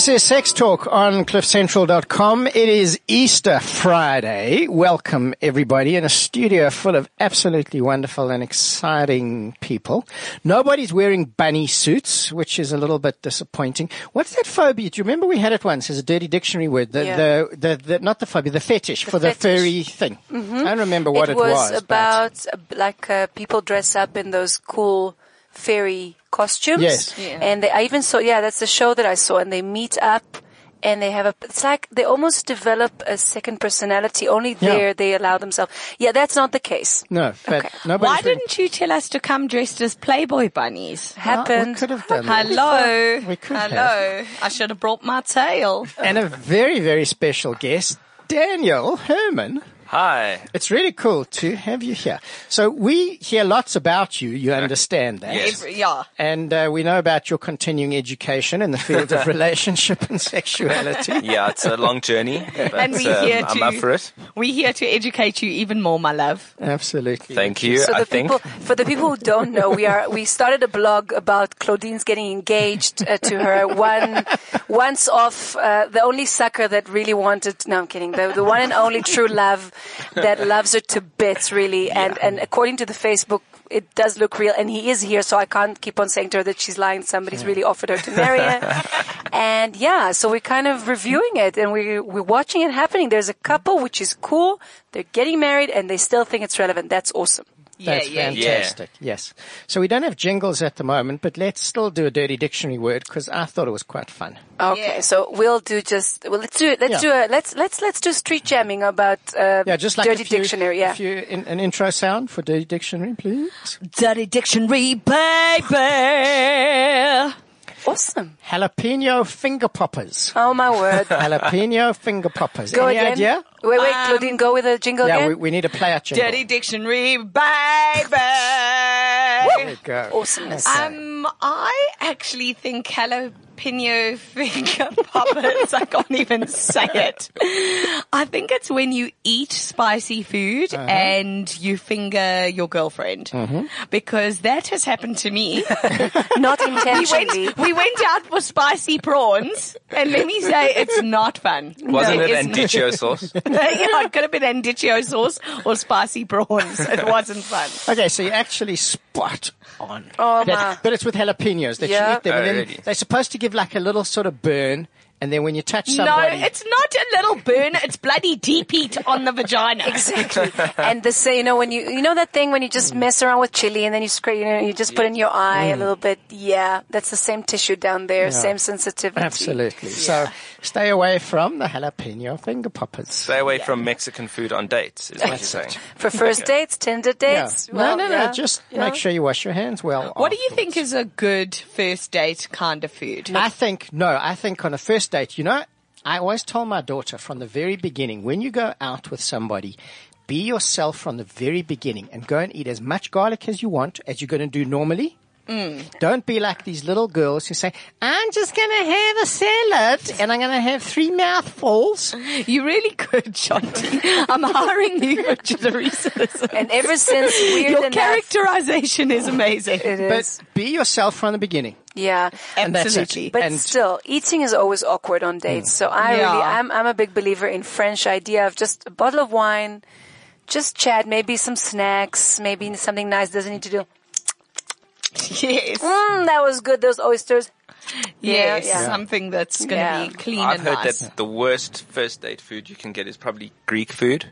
This is Sex Talk on cliffcentral.com. It is Easter Friday. Welcome everybody in a studio full of absolutely wonderful and exciting people. Nobody's wearing bunny suits, which is a little bit disappointing. What's that phobia? Do you remember we had it once as a dirty dictionary word? The, Yeah. the, the, the, not the phobia, the fetish for the fetish. Mm-hmm. furry thing. I don't remember what it, it was, but- about uh, like uh, people dress up in those cool fairy costumes. Yes. And they, I even saw, yeah, that's the show that I saw, and they meet up. And they have a, it's like they almost develop a second personality. Only Yeah. there they allow themselves. Yeah, that's not the case. no, but Okay. nobody's Why didn't you tell us to come dressed as Playboy bunnies? Happened. we could have done that. Hello. We could have. Hello. I should have brought my tail. and a very, very special guest, Daniel Herman. Hi. It's really cool to have you here. So we hear lots about you. You understand that. Yes. Yeah. And uh, we know about your continuing education in the field of relationship and sexuality. Yeah, it's a long journey, but And we um, here I'm to up for it. We're here to educate you even more, my love. Absolutely. Thank you. So I think. people, for the people who don't know, we are we started a blog about Claudine's getting engaged uh, to her one once off uh, the only sucker that really wanted. No, I'm kidding. The, the one and only true love that loves her to bits, really. And and according to the Facebook. It does look real, and he is here, so I can't keep on saying to her that she's lying. Somebody's really offered her to marry her, and yeah, so we're kind of reviewing it, and we we're watching it happening. There's a couple, which is cool. They're getting married, and they still think it's relevant. That's awesome. That's yeah, yeah. fantastic. Yes. So we don't have jingles at the moment, but let's still do a dirty dictionary word because I thought it was quite fun. Okay, Yeah. so we'll do just well. Let's do it. Let's Yeah. do a let's let's let's do street jamming about uh, Yeah, just like dirty a few, dictionary. Yeah, a few, in, an intro sound for dirty dictionary, please. Dirty dictionary, baby. Awesome. Jalapeno finger poppers. Oh my word! Jalapeno finger poppers. Go Any again. idea? Wait, wait, Um, Claudine, go with the jingle Yeah, again. we, we need a play out jingle. Dirty dictionary, baby. There baby. you go. Awesomeness. Um, I actually think jalapeno finger poppers. I can't even say it. I think it's when you eat spicy food Uh-huh. and you finger your girlfriend, Mm-hmm. because that has happened to me. Not we intentionally. went we went out for spicy prawns, and let me say, it's not fun. Wasn't No, it it's not. Andicchio sauce? yeah, it could have been andicchio sauce or spicy prawns. It wasn't fun. Okay, so you actually spot on. Oh, That- my. but it's with jalapenos that Yeah. you eat them. and then really? They're supposed to give like a little sort of burn, and then when you touch somebody. No, it's not a little burn. It's bloody deep heat on the vagina. Exactly. and the say, you know, when you, you know that thing when you just mess around with chili and then you scrape, you know, you just put in your eye Mm. a little bit. Yeah, that's the same tissue down there, same sensitivity. absolutely. So stay away from the jalapeno finger poppers. Stay away from Mexican food on dates, is what you're saying. For first dates, Tinder dates. No, well, no, no. yeah. Just Yeah. make sure you wash your hands well. What do you think is a good first date kind of food? I think no. I think on a first date, you know, I always told my daughter from the very beginning when you go out with somebody. Be yourself from the very beginning and go and eat as much garlic as you want as you're going to do normally. Mm. Don't be like these little girls who say, I'm just going to have a salad and I'm going to have three mouthfuls. You really could, Shanti. I'm hiring you for Teresa. And ever since weird Your enough, characterization is amazing. it But be yourself from the beginning. Yeah. And that's it. Absolutely. But and still, eating is always awkward on dates. So I Yeah. really, I'm, I'm a big believer in French idea of just a bottle of wine, just chat, maybe some snacks, maybe something nice. Doesn't need to do. Yes. Mm, that was good. Those oysters. Yes. yeah. Something that's going to Yeah. be clean I've and heard nice. that the worst first date food you can get is probably Greek food.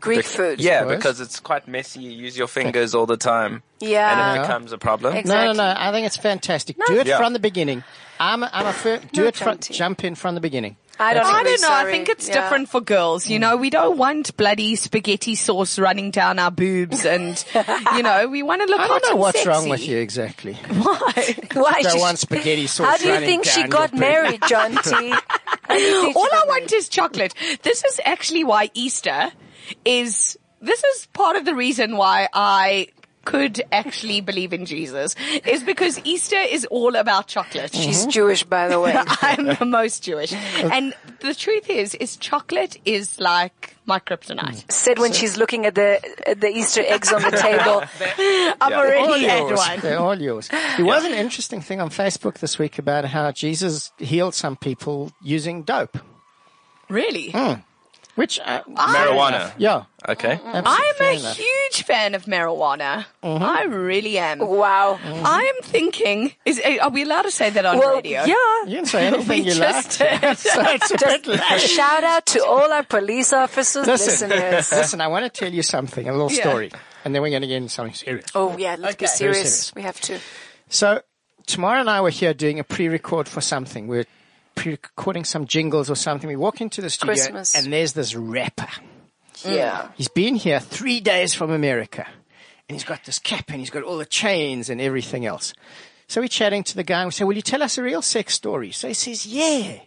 Greek food. Yeah, suppose. because it's quite messy. You use your fingers all the time. Yeah. And it becomes a problem. Ex- No, no, no. I think it's fantastic. Do it Yeah. from the beginning. I'm a, I'm a fir- do No, it from, jump in from the beginning. I don't I don't know. I think it's Yeah. different for girls. You mm. know, we don't want bloody spaghetti sauce running down our boobs, and you know, we want to look I hot don't know and what's sexy. wrong with you exactly. Why? Why Don't she- want spaghetti sauce How do you think she got married, Jonty? How do you think she All I want is chocolate. This is actually why Easter is. This is part of the reason why I could actually believe in Jesus is because Easter is all about chocolate. She's mm-hmm. Jewish, by the way. I'm the most Jewish. And the truth is, is chocolate is like my kryptonite. Said when she's looking at the at the Easter eggs on the table. I've all already had yours. one. They're all yours. There was an interesting thing on Facebook this week about how Jesus healed some people using dope, Really? Hmm. Which uh, Marijuana. yeah, Okay. Mm-hmm. I'm a enough. huge fan of marijuana. Mm-hmm. I really am. Wow. Mm-hmm. I am thinking, is, uh, are we allowed to say that on Well, radio? yeah. you can say anything We you just like. so it's a bit A like. shout out to all our police officers, Listen, listeners. listen. I want to tell you something, a little Yeah. story, and then we're going to get into something serious. Oh yeah, let's be Okay. Very serious. serious. We have to. So, Tamar and I were here doing a pre-record for something. We're pre-recording some jingles or something. We walk into the studio, Christmas. and there's this rapper. Yeah. He's been here three days from America, and he's got this cap, and he's got all the chains and everything else. So we're chatting to the guy, and we say, "Will you tell us a real sex story?" So he says, "Yeah."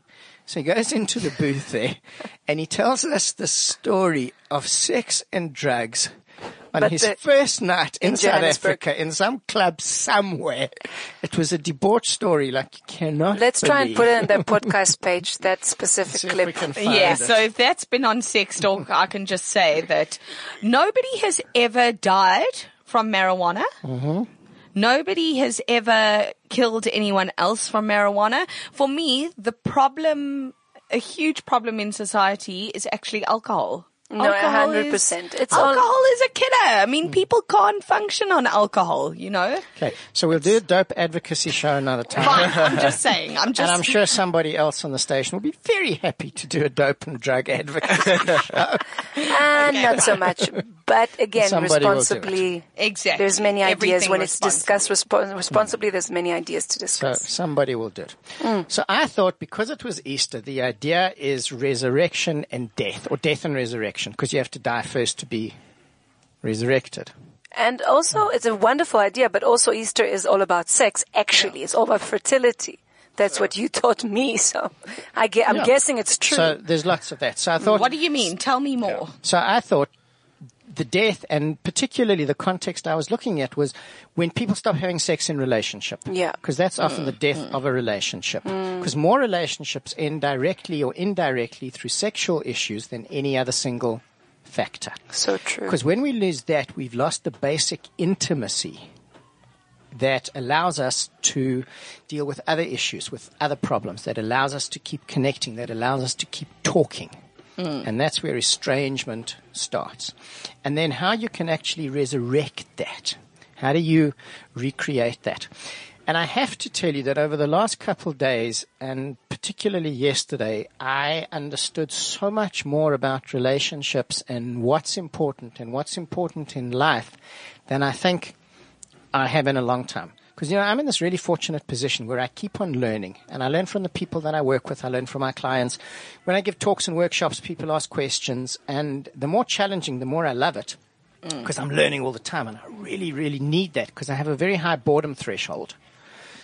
So he goes into the booth there, and he tells us the story of sex and drugs on But his the- first night in, in South Africa in some club somewhere. It was a debauched story, like you cannot. Let's try and put it in the podcast page. That specific See we clip. can find Yeah, it. so if that's been on Sex Talk, I can just say that nobody has ever died from marijuana. Mm-hmm. Nobody has ever killed anyone else from marijuana. For me, the problem, a huge problem in society is actually alcohol. No, Alcohol 100%. is- It's all- alcohol is a killer. I mean, people can't function on alcohol, you know? Okay, so we'll do a dope advocacy show another time. Fine, I'm just saying. I'm just And I'm sure somebody else on the station will be very happy to do a dope and drug advocacy show. And not so much. But again, Somebody will do it. responsibly. Exactly. There's many ideas Everything when it's discussed respo- responsibly. There's many ideas to So discuss. somebody will do it. Mm. So I thought because it was Easter, the idea is resurrection and death, or death and resurrection, because you have to die first to be resurrected. And also, it's a wonderful idea, but also Easter is all about sex. Actually, it's all about fertility. That's what you taught me. So I ge- I'm Yeah. guessing it's true. So there's lots of that. So I thought, What do you mean? Tell me more. So I thought the death and particularly the context I was looking at was when people stop having sex in relationship. Yeah. Because that's mm. often the death mm. of a relationship. Mm. Because more relationships end directly or indirectly through sexual issues than any other single factor. so true. Because when we lose that, we've lost the basic intimacy that allows us to deal with other issues, with other problems, that allows us to keep connecting, that allows us to keep talking. Mm. And that's where estrangement starts. And then how you can actually resurrect that. How do you recreate that? And I have to tell you that over the last couple of days, and particularly yesterday, I understood so much more about relationships and what's important and what's important in life than I think I have in a long time. Because, you know, I'm in this really fortunate position where I keep on learning and I learn from the people that I work with. I learn from my clients. When I give talks and workshops, people ask questions and the more challenging, the more I love it mm. because I'm learning all the time and I really, really need that because I have a very high boredom threshold.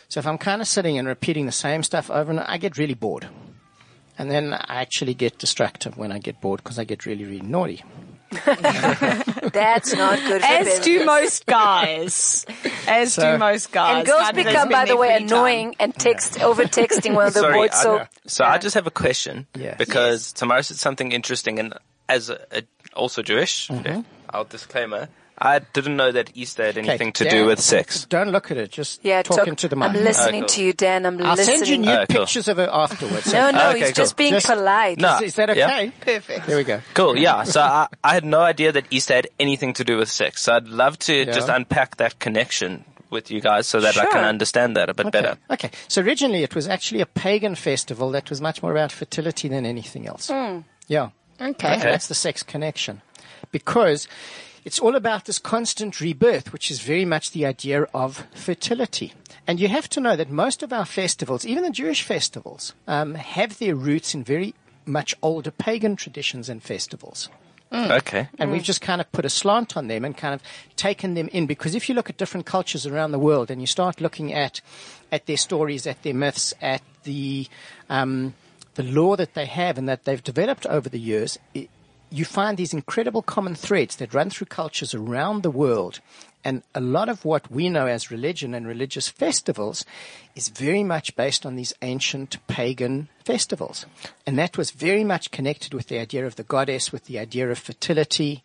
So if I'm kind of sitting and repeating the same stuff over and I get really bored. And then I actually get distracted when I get bored because I get really, really naughty. That's not good for As business. do most guys. As So- do most guys. and girls How do they become, by the way, free time? annoying and text over texting while they're Sorry, bored. I- So so I just have a question Yes. because Tamara said something interesting, and as a, a, also Jewish, Mm-hmm. our disclaimer, I didn't know that Easter had Okay, anything to Dan, do with sex. Don't look at it. Just yeah, talk talk- into the mic. I'm listening Oh, cool. to you, Dan. I'm listening. I'll listening. send you nude Oh, cool. pictures of her afterwards. no, no, Okay, he's just being Just- polite. No. Is, is that Yeah. okay? Perfect. There we go. Cool, yeah. So I, I had no idea that Easter had anything to do with sex. So I'd love to Yeah. just unpack that connection with you guys so that I can understand that a bit Okay. better. Okay. So originally it was actually a pagan festival that was much more about fertility than anything else. Hmm. Yeah. Okay. That's the sex connection. because it's all about this constant rebirth, which is very much the idea of fertility. And you have to know that most of our festivals, even the Jewish festivals, um, have their roots in very much older pagan traditions and festivals. Okay. And we've just kind of put a slant on them and kind of taken them in because if you look at different cultures around the world and you start looking at, at their stories, at their myths, at the, um, the law that they have and that they've developed over the years, it, you find these incredible common threads that run through cultures around the world. And a lot of what we know as religion and religious festivals is very much based on these ancient pagan festivals. And that was very much connected with the idea of the goddess, with the idea of fertility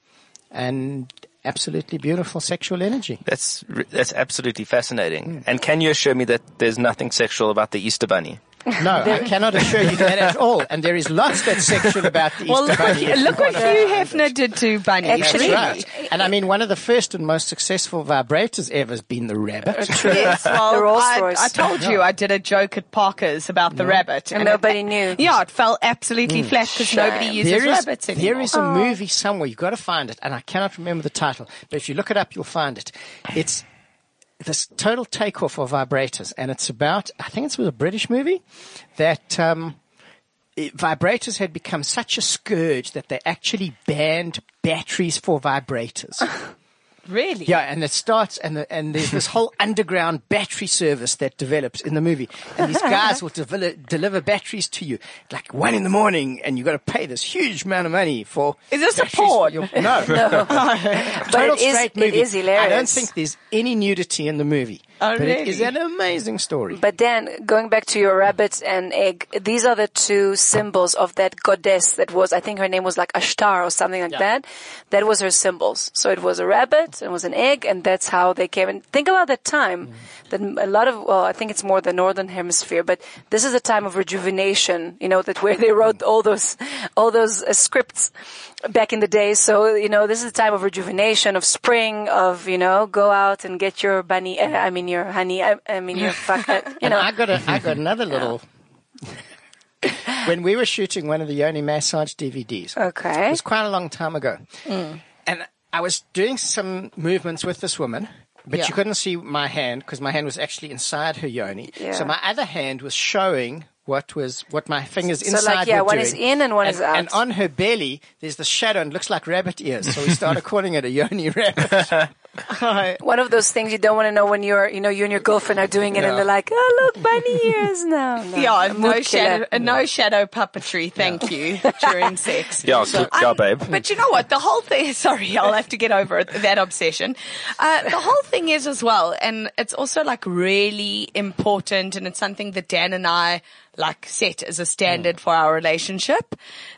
and absolutely beautiful sexual energy. That's that's absolutely fascinating. Hmm. And can you assure me that there's nothing sexual about the Easter Bunny? No, I cannot assure you that at all. And there is lots that's sexual about the Easter Well, look what, Bunny. if look you what want Hugh to find. Hefner did to Bunny. Actually, That's right. And I mean, one of the first and most successful vibrators ever has been the rabbit. Yes, well, The Rolls I, Royce. I told you I did a joke at Parker's about the rabbit, And it- nobody knew. Yeah, it fell absolutely hmm. flat because nobody Shame. uses There is, rabbits anymore. there is a oh. movie somewhere. You've got to find it, and I cannot remember the title. But if you look it up, you'll find it. It's this total takeoff of vibrators, and it's about. I think it was a British movie that. Um, it- vibrators had become such a scourge that they actually banned batteries for vibrators. really. Yeah, and it starts, and the, and there's this whole underground battery service that develops in the movie, and these guys will devel- deliver batteries to you like one in the morning, and you've got to pay this huge amount of money for. Is this a porn? your- No, total it is- straight it movie. is I don't think there's any nudity in the movie, Oh, but it is an amazing story. But then, going back to your rabbit and egg, these are the two symbols of that goddess that was, I think her name was like Ashtar or something like that. That was her symbols. So it was a rabbit, it was an egg, and that's how they came. And think about that time. That a lot of, well, I think it's more the northern hemisphere, but this is a time of rejuvenation, you know, that where they wrote all those, all those uh, scripts back in the day. So, you know, this is a time of rejuvenation, of spring, of, you know, go out and get your bunny, uh, I mean your honey, I, I mean your fuck, uh, you And know. I got a, I got another little. when we were shooting one of the Yoni massage DVDs, Okay. It was quite a long time ago. Mm. And I was doing some movements with this woman, but Yeah. you couldn't see my hand because my hand was actually inside her yoni. Yeah. So my other hand was showing what was what my fingers So, inside like, yeah, were one doing. is in and one is out. And on her belly, there's the shadow and it looks like rabbit ears. So we started calling it a yoni rabbit. One of those things you don't want to know when you're, you know, you and your girlfriend are doing it Yeah. and they're like, oh, look, bunny ears. now." no. Yeah, no shadow, killer. no shadow puppetry. Thank you during sex. Yeah, good, yeah, babe. But you know what? The whole thing, sorry, I'll have to get over it, that obsession. Uh, the whole thing is as well, and it's also like really important and it's something that Dan and I like set as a standard mm. for our relationship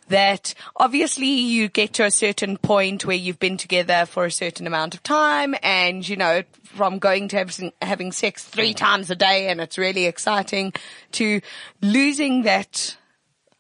that obviously you get to a certain point where you've been together for a certain amount of time and you know from going to having, having sex three mm. times a day and it's really exciting to losing that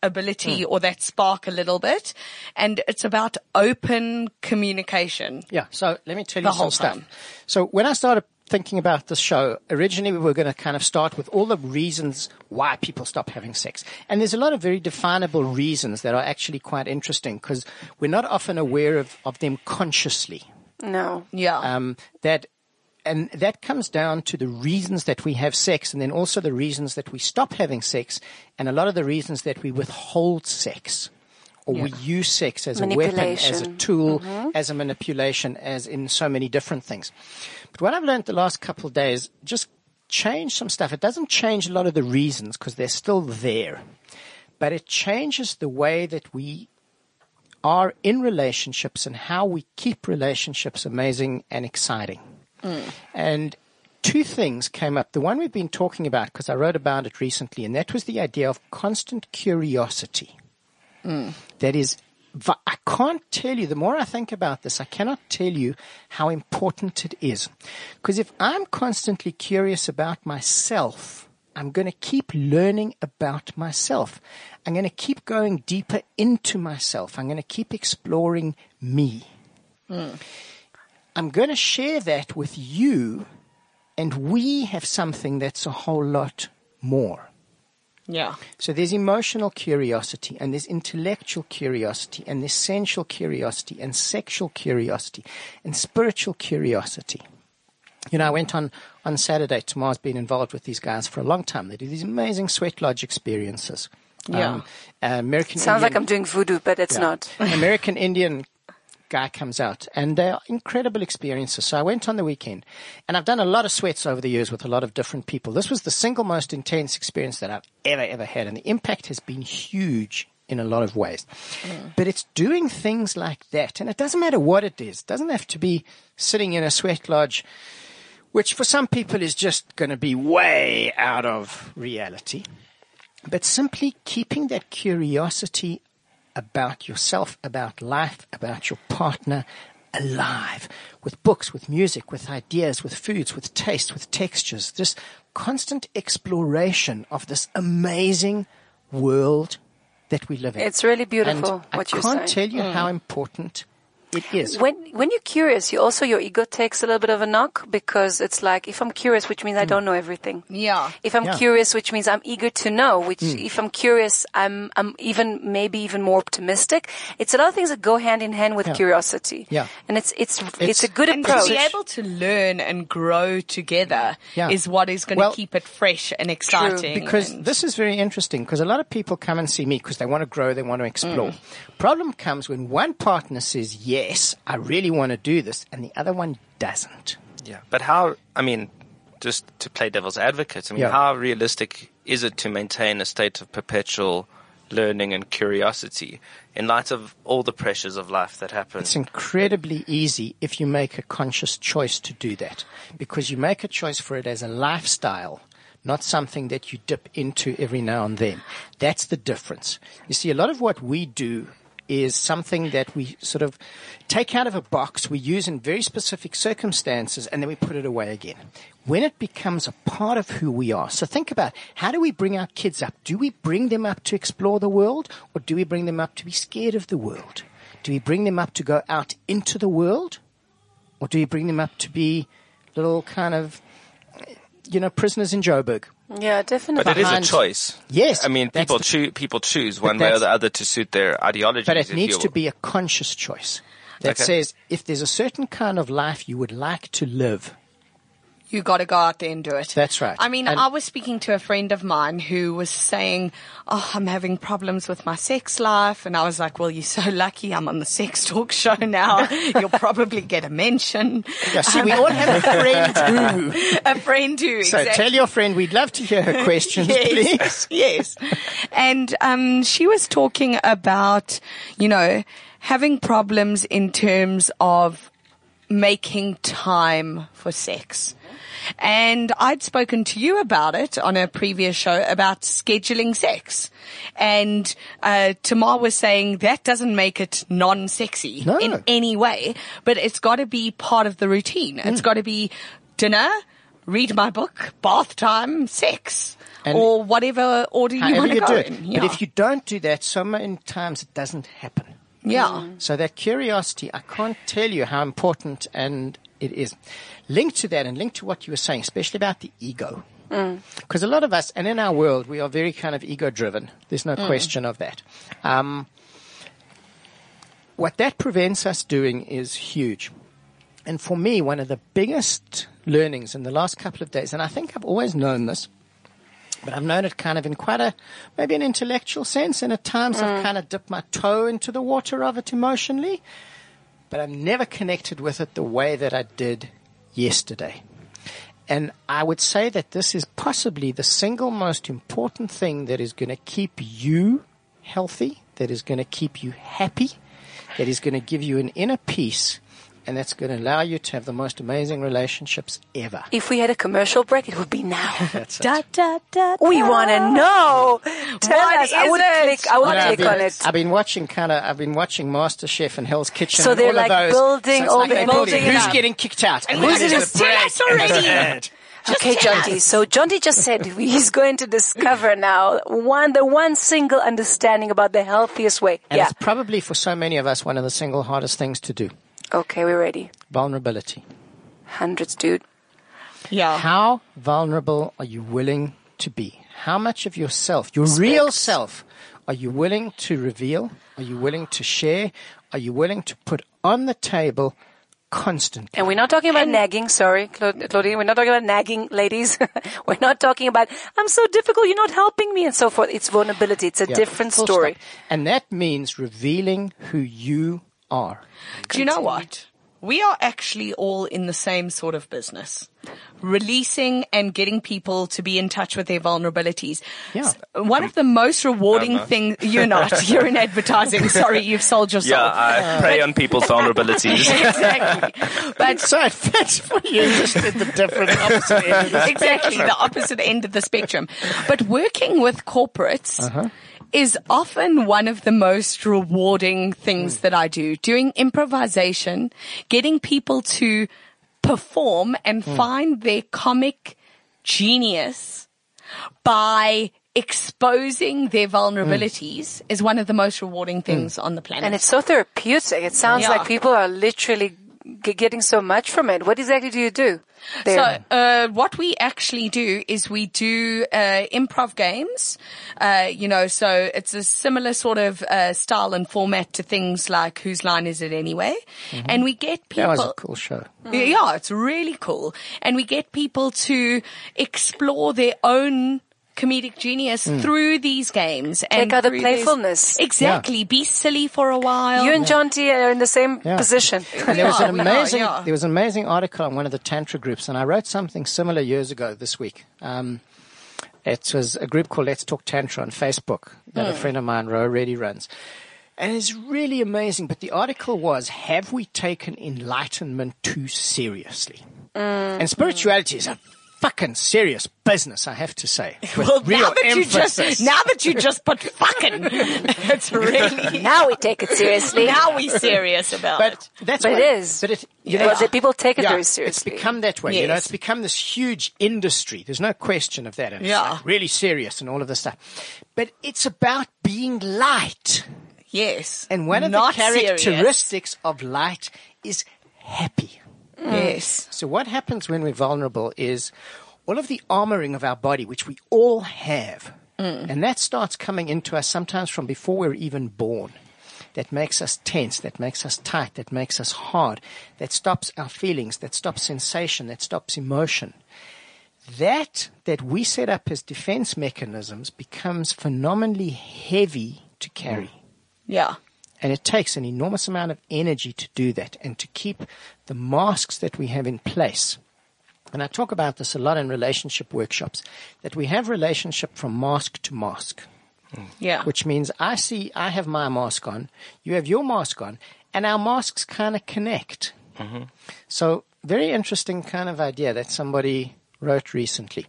ability mm. or that spark a little bit. And it's about open communication. Yeah. So let me tell you some whole stuff. time. So when I started thinking about this show, originally we were going to kind of start with all the reasons why people stop having sex. And there's a lot of very definable reasons that are actually quite interesting because we're not often aware of, of them consciously. No. Yeah. Um, that and that comes down to the reasons that we have sex and then also the reasons that we stop having sex and a lot of the reasons that we withhold sex or we use sex as a weapon, as a tool, mm-hmm. as a manipulation, as in so many different things. But what I've learned the last couple of days, just change some stuff. It doesn't change a lot of the reasons because they're still there, but it changes the way that we are in relationships and how we keep relationships amazing and exciting. Mm. And two things came up. The one we've been talking about, because I wrote about it recently, and that was the idea of constant curiosity. That is, I can't tell you, the more I think about this, I cannot tell you how important it is. Because if I'm constantly curious about myself, I'm going to keep learning about myself. I'm going to keep going deeper into myself. I'm going to keep exploring me. I'm going to share that with you, and we have something that's a whole lot more. Yeah. So there's emotional curiosity and there's intellectual curiosity and there's sensual curiosity and sexual curiosity and spiritual curiosity. You know, I went on on Saturday. Tamar's been involved with these guys for a long time. They do these amazing sweat lodge experiences. Yeah. uh, American Sounds like I'm doing voodoo, but it's yeah. not. American Indian guy comes out, and they are incredible experiences. So I went on the weekend, and I've done a lot of sweats over the years with a lot of different people. This was the single most intense experience that I've ever, ever had, and the impact has been huge in a lot of ways. Mm. But it's doing things like that, and it doesn't matter what it is. It doesn't have to be sitting in a sweat lodge, which for some people is just going to be way out of reality but simply keeping that curiosity about yourself, about life, about your partner alive with books, with music, with ideas, with foods, with taste, with textures, this constant exploration of this amazing world that we live in. It's really beautiful and what I can't saying. tell you mm. how important it is. When when you're curious, you also your ego takes a little bit of a knock because it's like if I'm curious, which means I hmm. don't know everything. Yeah. If I'm Yeah. curious, which means I'm eager to know, which hmm. if I'm curious, I'm, I'm even, maybe even more optimistic. It's a lot of things that go hand in hand with Yeah. curiosity. Yeah. And it's, it's, it's, It's- a good And to be able to learn and grow together Yeah. is what is going to Well- keep it fresh and exciting. Because and- this is very interesting because a lot of people come and see me because they want to grow, they want to explore. Hmm. Problem comes when one partner says, yes, I really want to do this and the other one doesn't. Yeah, but how? I mean, just to play devil's advocate, I mean, Yeah. how realistic is it to maintain a state of perpetual learning and curiosity in light of all the pressures of life that happen? It's incredibly easy if you make a conscious choice to do that because you make a choice for it as a lifestyle. Not something that you dip into every now and then. That's the difference. You see, a lot of what we do is something that we sort of take out of a box, we use in very specific circumstances, and then we put it away again. When it becomes a part of who we are. So think about how do we bring our kids up? Do we bring them up to explore the world or do we bring them up to be scared of the world? Do we bring them up to go out into the world or do we bring them up to be little kind of, you know, prisoners in Joburg? Yeah, definitely. but it is a choice. Yes, I mean, people the- choose people choose one way or the other to suit their ideology. But it needs to be a conscious choice that Okay. says if there's a certain kind of life you would like to live, you got to go out there and do it. That's right. I mean, And- I was speaking to a friend of mine who was saying, "Oh, I'm having problems with my sex life," and I was like, "Well, you're so lucky. I'm on the sex talk show now. You'll probably get a mention." yeah, see, we all have a friend who. a friend who. So tell your friend we'd love to hear her questions, please. yes, yes. And um, she was talking about, you know, having problems in terms of making time for sex. And I'd spoken to you about it on a previous show about scheduling sex. And uh, Tamar was saying that doesn't make it non-sexy No. in any way, but it's got to be part of the routine. It's Hmm. got to be dinner, read my book, bath time, sex, And or whatever order you want to go do it. in. But if you don't do that, so many times it doesn't happen. yeah. So that curiosity, I can't tell you how important and it is. Linked to that and linked to what you were saying, especially about the ego. Mm. Because a lot of us, and in our world, we are very kind of ego driven. There's no mm. question of that. Um, what that prevents us doing is huge. And for me, one of the biggest learnings in the last couple of days, and I think I've always known this, but I've known it kind of in quite a, maybe an intellectual sense, and at times I've mm. kind of dipped my toe into the water of it emotionally, but I've never connected with it the way that I did yesterday. And I would say that this is possibly the single most important thing that is going to keep you healthy, that is going to keep you happy, that is going to give you an inner peace, and that's going to allow you to have the most amazing relationships ever. if we had a commercial break, it would be now. That's it. Da, da, da, we want to know. Tell What us. I is would it? click. I would What I've click been, on it. I've been watching kind of, I've been watching MasterChef and Hell's Kitchen. So they're all like of those. building so it's all like the- they're building it Who's getting kicked out? And Who's who's in in the the break? already? And- Okay, Jonty. So Jonty just said he's going to discover now one the one single understanding about the healthiest way. And yeah. it's probably for so many of us one of the single hardest things to do. Okay, we're ready. Vulnerability. Hundreds, dude. Yeah. How vulnerable are you willing to be? how much of yourself, your real self, are you willing to reveal? Are you willing to share? Are you willing to put on the table constantly? And we're not talking about nagging, sorry, Claudine. We're not talking about nagging, ladies. we're not talking about, I'm so difficult, you're not helping me, and so forth. It's vulnerability. It's a Yeah, different story. stop. And that means revealing who you are. Do you know what? We are actually all in the same sort of business. Releasing and getting people to be in touch with their vulnerabilities. Yeah. One of the most rewarding things, you're not, you're in advertising. Sorry, you've sold yourself. Yeah, yourself. I prey on people's vulnerabilities. exactly. But So it fits for you just at the different opposite end of the exactly the opposite end of the spectrum. But working with corporates Uh-huh. Is often one of the most rewarding things hmm. that I do. Doing improvisation, getting people to perform and Hmm. find their comic genius by exposing their vulnerabilities hmm. is one of the most rewarding hmm. things on the planet. And it's so therapeutic. It sounds Yeah. like people are literally g- getting so much from it. What exactly do you do? There? So, uh, what we actually do is we do uh, improv games. Uh, you know, so it's a similar sort of uh, style and format to things like Whose Line Is It Anyway? And we get Mm-hmm. That people. was a cool show. Yeah, it's really cool. And we get people to explore their own comedic genius Mm. through these games. and out the through this- playfulness. Exactly. Be silly for a while. you and Jonty are in the same Yeah. position. And there was an we are, amazing, yeah. there was an amazing article on one of the tantra groups, and I wrote something similar years ago this week. Um, it was a group called Let's Talk Tantra on Facebook that Hmm. a friend of mine, Ro, already runs. And it's really amazing. But the article was, have we taken enlightenment too seriously? Hmm. And spirituality is a fucking serious business, I have to say. With well, real now that you just now that you just put fucking, it's really Now we take it seriously. now we serious about but it. that's But what, it is. But it, you Well, know, the people take it yeah, very seriously. It's become that way. You know, it's become this huge industry. There's no question of that. And it's Yeah. like really serious and all of this stuff. But it's about being light. Yes, And one of Not the characteristics of light is happy. Yes, So what happens when we're vulnerable is all of the armoring of our body, which we all have, mm. and that starts coming into us sometimes from before we're even born. That makes us tense, that makes us tight, that makes us hard, that stops our feelings, that stops sensation, that stops emotion. That that we set up as defense mechanisms becomes phenomenally heavy to carry. yeah, And it takes an enormous amount of energy to do that and to keep the masks that we have in place. And I talk about this a lot in relationship workshops, that we have relationship from mask to mask, yeah. which means I see, I have my mask on, you have your mask on, and our masks kind of connect. Mm-hmm. So very interesting kind of idea that somebody wrote recently,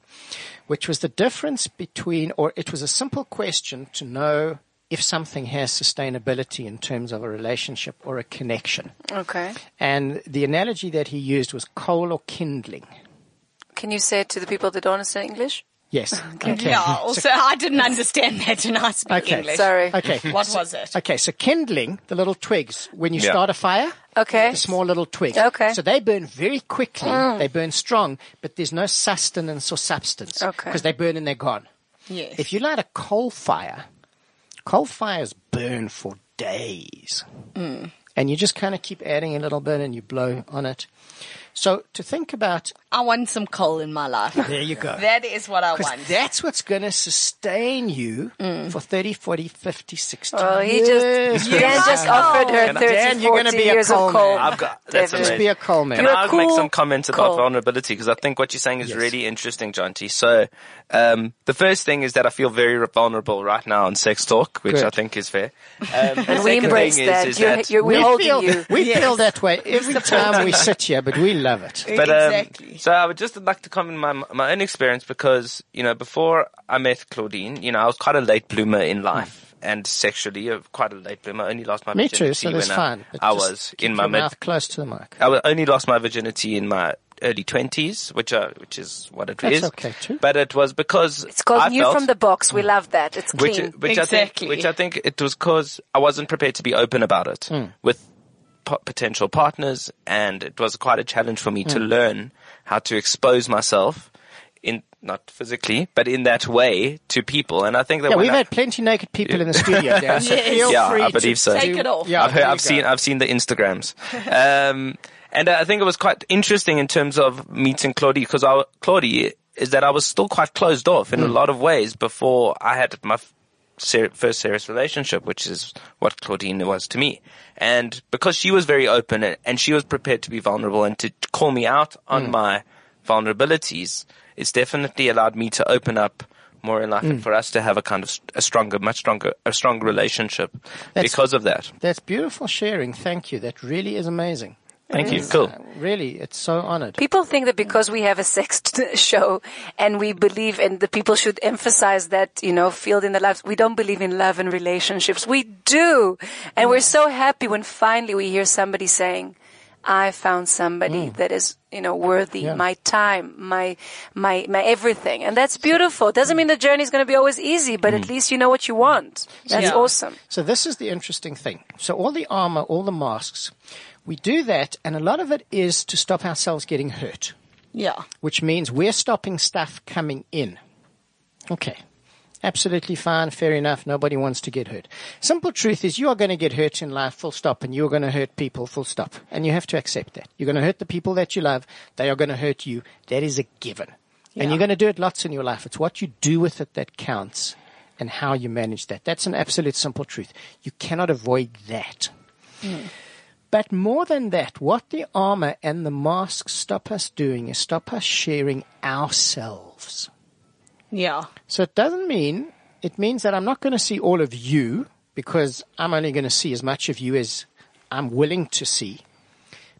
which was the difference between, or it was a simple question to know if something has sustainability in terms of a relationship or a connection. Okay. And the analogy that he used was coal or kindling. Can you say it to the people that don't understand English? Yes. Okay. Yeah, also, I didn't understand that and I speak Okay. English. Sorry. Okay. What was it? Okay, so kindling, the little twigs, when you Yeah. start a fire, Okay. the small little twigs. Okay. So they burn very quickly, mm. they burn strong, but there's no sustenance or substance. Okay. Because they burn and they're gone. Yes. If you light a coal fire, coal fires burn for days. And you just kind of keep adding a little bit and you blow on it. So to think about, I want some coal in my life. there you go. That is what I want. that's what's going to sustain you for 30, 40, 50, 60 Oh, he years. just Dan just offered her Can I- 30, Dan, you're gonna 40 be a years coal of coal. man. I've got that's David. Just amazing. be a coal man. Can You're I a make some comments about coal. vulnerability? Because I think what you're saying is Yes. really interesting, Jonty. So, um, the first thing is that I feel very vulnerable right now on sex talk, which Good. I think is fair. Um, the And we second embrace thing that. is, is You're, that you're, we're we holding feel, you. we Yes. feel that way every time we sit here, but we love it. But um, Exactly. So I would just like to comment my my own experience because you know before I met Claudine, you know I was quite a late bloomer in life and sexually, uh, quite a late bloomer. I only lost my Me virginity too, so that's when fine. I, I was in my your mid. mouth close to the mic. I only lost my virginity in my early twenties, which are which is what it is. That's okay too. But it was because It's called I new felt, from the box. We love that. It's which, clean. which Exactly. I think, which I think it was because I wasn't prepared to be open about it Hmm. with potential partners, and it was quite a challenge for me to Hmm. learn how to expose myself in not physically, but in that way to people. And I think that Yeah, we've I- had plenty naked people in the studio, Dan. So Yes. feel Yeah, free I to believe so. Take it off. Yeah, I've, heard, I've seen. I've seen the Instagrams, um, and I think it was quite interesting in terms of meeting Claudie because Claudie is that I was still quite closed off in a lot of ways before I had my f- ser- first serious relationship, which is what Claudine was to me. And because she was very open and, and she was prepared to be vulnerable and to call me out on mm. my vulnerabilities, it's definitely allowed me to open up more in life and mm. for us to have a kind of a stronger, much stronger, a stronger relationship That's- because of that. That's beautiful sharing. Thank you. That really is amazing. Thank you. Cool. Uh, really, it's so honored. People think that because we have a sex t- show and we believe and the people should emphasize that, you know, field in their lives. We don't believe in love and relationships. We do. And we're so happy when finally we hear somebody saying, I found somebody that is, you know, worthy, Yeah. my time, my, my, my everything. And that's beautiful. Doesn't mean the journey is going to be always easy, but at least you know what you want. That's Yeah. awesome. So this is the interesting thing. So all the armor, all the masks, we do that, and a lot of it is to stop ourselves getting hurt, Yeah. which means we're stopping stuff coming in. Okay. Absolutely fine, fair enough. Nobody wants to get hurt. Simple truth is you are going to get hurt in life, full stop, and you're going to hurt people, full stop. And you have to accept that. You're going to hurt the people that you love. They are going to hurt you. That is a given. Yeah. And you're going to do it lots in your life. It's what you do with it that counts and how you manage that. That's an absolute simple truth. You cannot avoid that. Mm. But more than that, what the armor and the masks stop us doing is stop us sharing ourselves. Yeah. So it doesn't mean, it means that I'm not going to see all of you because I'm only going to see as much of you as I'm willing to see.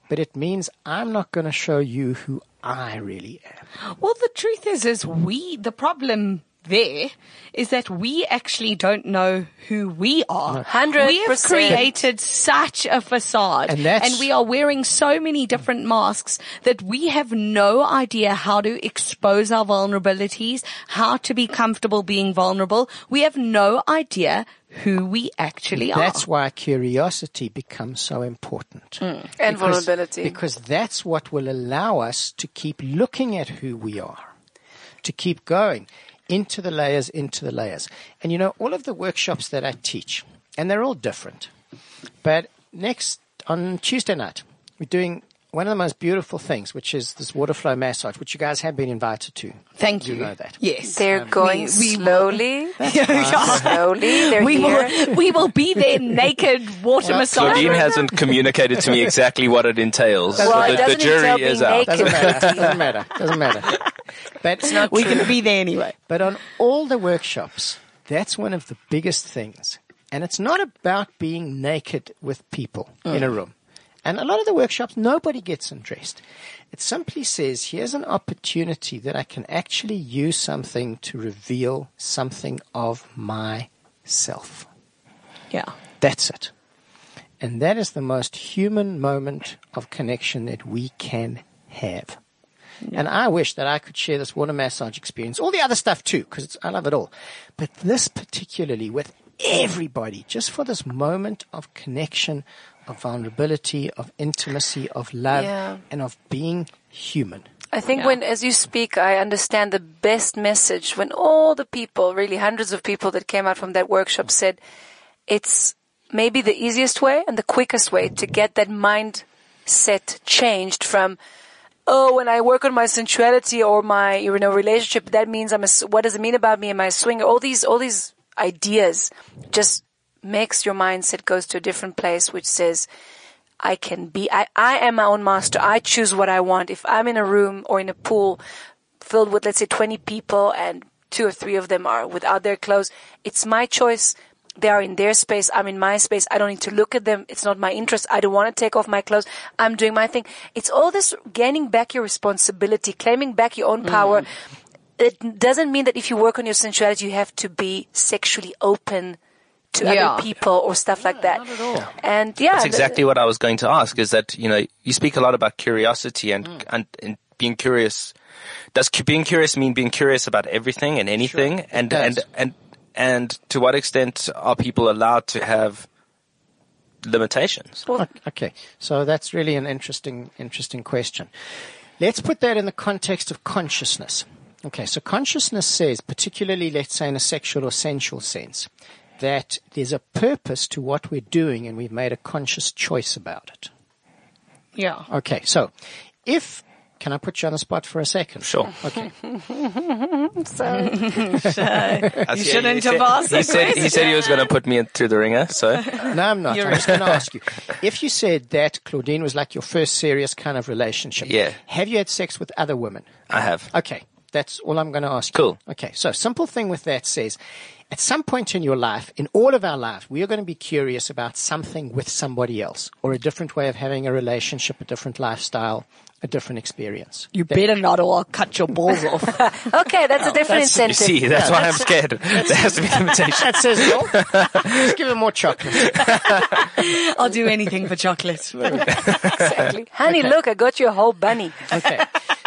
But it means I'm not going to show you who I really am. Well, the truth is, is we, the problem there is that we actually don't know who we are. 100%. We have created such a facade And that's- we are wearing so many different masks that we have no idea how to expose our vulnerabilities, how to be comfortable being vulnerable. We have no idea who we actually are. That's why curiosity becomes so important. Hmm. And Because- vulnerability. Because that's what will allow us to keep looking at who we are, to keep going into the layers, into the layers. And you know, all of the workshops that I teach, and they're all different, but next, on Tuesday night, we're doing one of the most beautiful things, which is this water flow massage, which you guys have been invited to. Thank you. You know that. Yes. They're um, going we- we- slowly. Yeah. Slowly. They're we here. will, we will be there naked water massage. Claudine hasn't communicated to me exactly what it entails. Well, so it the, the doesn't jury entail is being out. naked. Doesn't matter. Doesn't matter. Doesn't matter. But we're going to be there anyway. But on all the workshops, that's one of the biggest things. And it's not about being naked with people in a mm. room. And a lot of the workshops, nobody gets undressed. It simply says, here's an opportunity that I can actually use something to reveal something of myself. Yeah. That's it. And that is the most human moment of connection that we can have. And I wish that I could share this water massage experience, all the other stuff too, because I love it all. But this particularly with everybody, just for this moment of connection, of vulnerability, of intimacy, of love, Yeah. and of being human. I think Yeah. when, as you speak, I understand the best message when all the people, really hundreds of people that came out from that workshop said it's maybe the easiest way and the quickest way to get that mindset changed from, oh, when I work on my sensuality or my, you know, relationship, that means I'm a, what does it mean about me? Am I a swinger? All these, all these ideas just makes your mindset goes to a different place, which says, I can be, I, I am my own master. I choose what I want. If I'm in a room or in a pool filled with, let's say, 20 people and two or three of them are without their clothes, it's my choice. They are in their space. I'm in my space. I don't need to look at them. It's not my interest. I don't want to take off my clothes. I'm doing my thing. It's all this gaining back your responsibility, claiming back your own power. It doesn't mean that if you work on your sensuality, you have to be sexually open to Yeah. other people or stuff like that. And yeah, That's the- exactly what I was going to ask. Is that you know you speak a lot about curiosity and Mm. and, and being curious. Does being curious mean being curious about everything and anything? and and does. and and to what extent are people allowed to have limitations? Okay, so that's really an interesting, interesting question. Let's put that in the context of consciousness. Okay, so consciousness says, particularly let's say in a sexual or sensual sense, that there's a purpose to what we're doing and we've made a conscious choice about it. Yeah. Okay, so if can I put you on the spot for a second? Sure. Okay. So you shouldn't have asked He said, he said he was going to put me through the ringer, so. No, I'm not. I'm just going to ask you. If you said that Claudine was like your first serious kind of relationship, Yeah. have you had sex with other women? I have. Okay, that's all I'm going to ask you. Cool. Okay, so simple thing with that says, at some point in your life, in all of our lives, we are going to be curious about something with somebody else, or a different way of having a relationship, a different lifestyle, a different experience. You better not or I'll cut your balls off. Okay, that's a different that's- You incentive. see, that's why I'm scared. There has to be limitation. That says it all. Just give him more chocolate. I'll do anything for chocolate. Exactly. Honey, look, I got you a whole bunny. Okay.